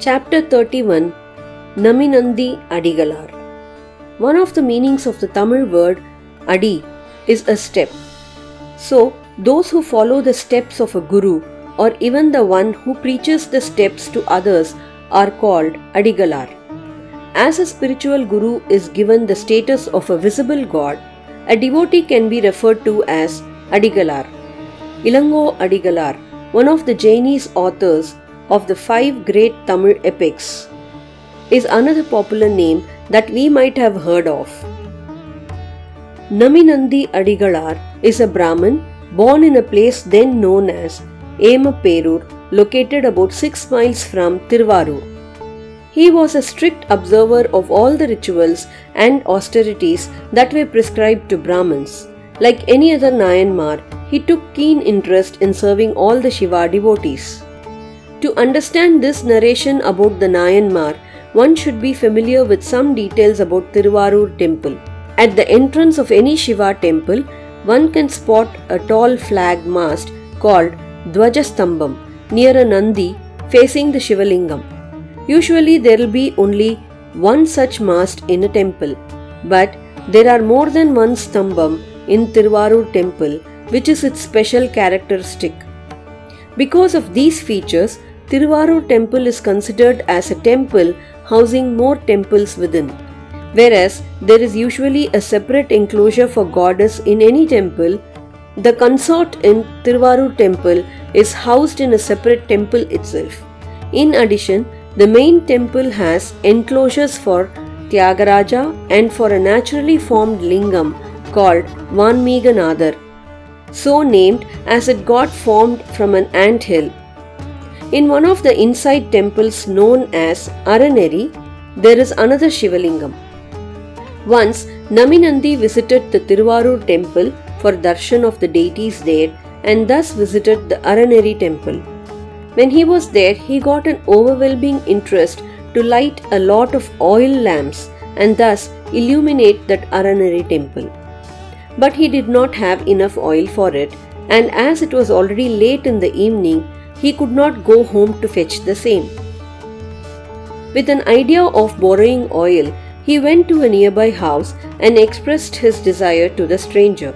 Chapter 31 Naminandi Adigalar One of the meanings of the Tamil word Adi is a step. So, those who follow the steps of a guru or even the one who preaches the steps to others are called Adigalar. As a spiritual guru is given the status of a visible god, a devotee can be referred to as Adigalar. Ilango Adigalar, one of the Jainese authors of the five great Tamil epics, is another popular name that we might have heard of. Naminandi Adigalar is a Brahmin born in a place then known as Emapperur, located about 6 miles from Tiruvarur. He was a strict observer of all the rituals and austerities that were prescribed to Brahmins. Like any other Nayanmar, he took keen interest in serving all the Shiva devotees. To understand this narration about the Nayanmar, one should be familiar with some details about Tiruvarur temple. At the entrance of any Shiva temple, one can spot a tall flag mast called Dwajastambam near a Nandi facing the Shivalingam. Usually there will be only one such mast in a temple, but there are more than one stambam in Tiruvarur temple, which is its special characteristic. Because of these features, Tiruvarur temple is considered as a temple housing more temples within. Whereas there is usually a separate enclosure for goddess in any temple, the consort in Tiruvarur temple is housed in a separate temple itself. In addition, the main temple has enclosures for Tyagaraja and for a naturally formed lingam called Vanmiganadar, so named as it got formed from an ant hill in one of the inside temples known as Araneri, there is another Shivalingam. Once, Naminandi visited the Tiruvarur temple for darshan of the deities there and thus visited the Araneri temple. When he was there, he got an overwhelming interest to light a lot of oil lamps and thus illuminate that Araneri temple. But he did not have enough oil for it, and as it was already late in the evening, he could not go home to fetch the same. With an idea of borrowing oil, he went to a nearby house and expressed his desire to the stranger.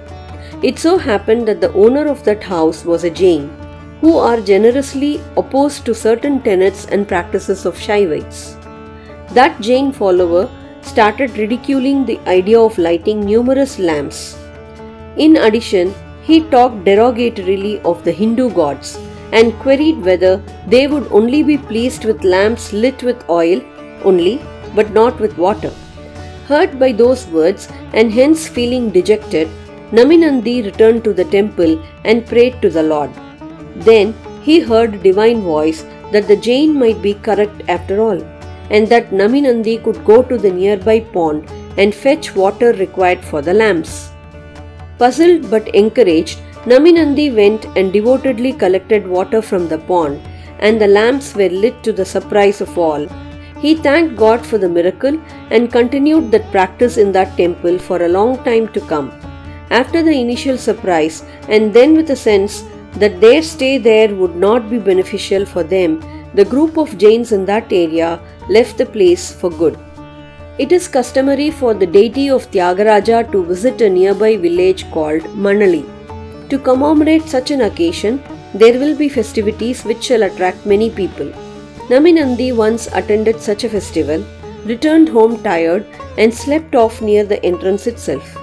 It so happened that the owner of that house was a Jain, who are generously opposed to certain tenets and practices of Shaivites. That Jain follower started ridiculing the idea of lighting numerous lamps. In addition, he talked derogatorily of the Hindu gods and queried whether they would only be pleased with lamps lit with oil only, but not with water. Hurt by those words and hence feeling dejected, Naminandi returned to the temple and prayed to the Lord. Then he heard divine voice that the Jain might be correct after all, and that Naminandi could go to the nearby pond and fetch water required for the lamps. Puzzled but encouraged, Naminandi went and devotedly collected water from the pond, and the lamps were lit to the surprise of all. He thanked God for the miracle and continued that practice in that temple for a long time to come. After the initial surprise, and then with a sense that their stay there would not be beneficial for them, the group of Jains in that area left the place for good. It is customary for the deity of Tyagaraja to visit a nearby village called Manali. To commemorate such an occasion, there will be festivities which shall attract many people. Naminandi once attended such a festival, returned home tired, and slept off near the entrance itself.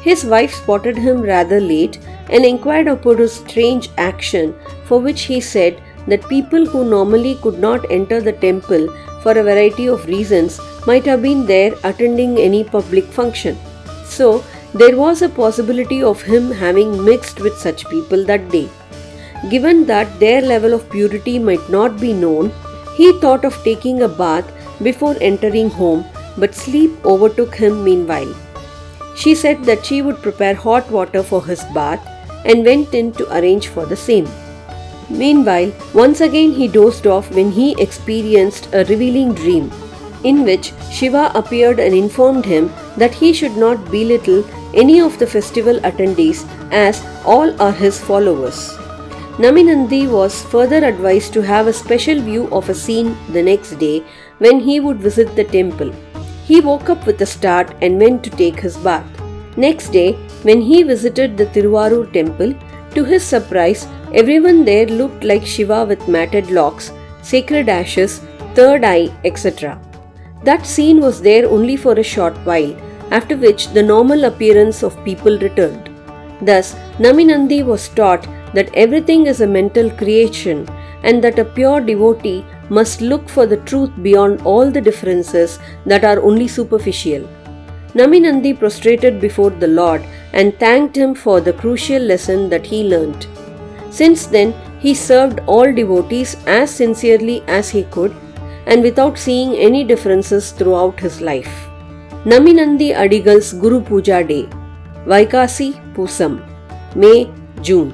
His wife spotted him rather late and inquired about his strange action, for which he said that people who normally could not enter the temple for a variety of reasons might have been there attending any public function. So, there was a possibility of him having mixed with such people that day. Given that their level of purity might not be known, he thought of taking a bath before entering home, but sleep overtook him meanwhile. She said that she would prepare hot water for his bath and went in to arrange for the same. Meanwhile, once again he dozed off when he experienced a revealing dream in which Shiva appeared and informed him that he should not belittle any of the festival attendees as all are his followers. Naminandi was further advised to have a special view of a scene the next day when he would visit the temple. He woke up with a start and went to take his bath. Next day, when he visited the Tiruvarur temple, to his surprise, everyone there looked like Shiva with matted locks, sacred ashes, third eye, etc. That scene was there only for a short while, after which the normal appearance of people returned. Thus, Naminandi was taught that everything is a mental creation and that a pure devotee must look for the truth beyond all the differences that are only superficial. Naminandi prostrated before the Lord and thanked him for the crucial lesson that he learnt. Since then, he served all devotees as sincerely as he could and without seeing any differences throughout his life. नमीनंदी अडिगल्स Guru Puja day वैकासी Poosam may June.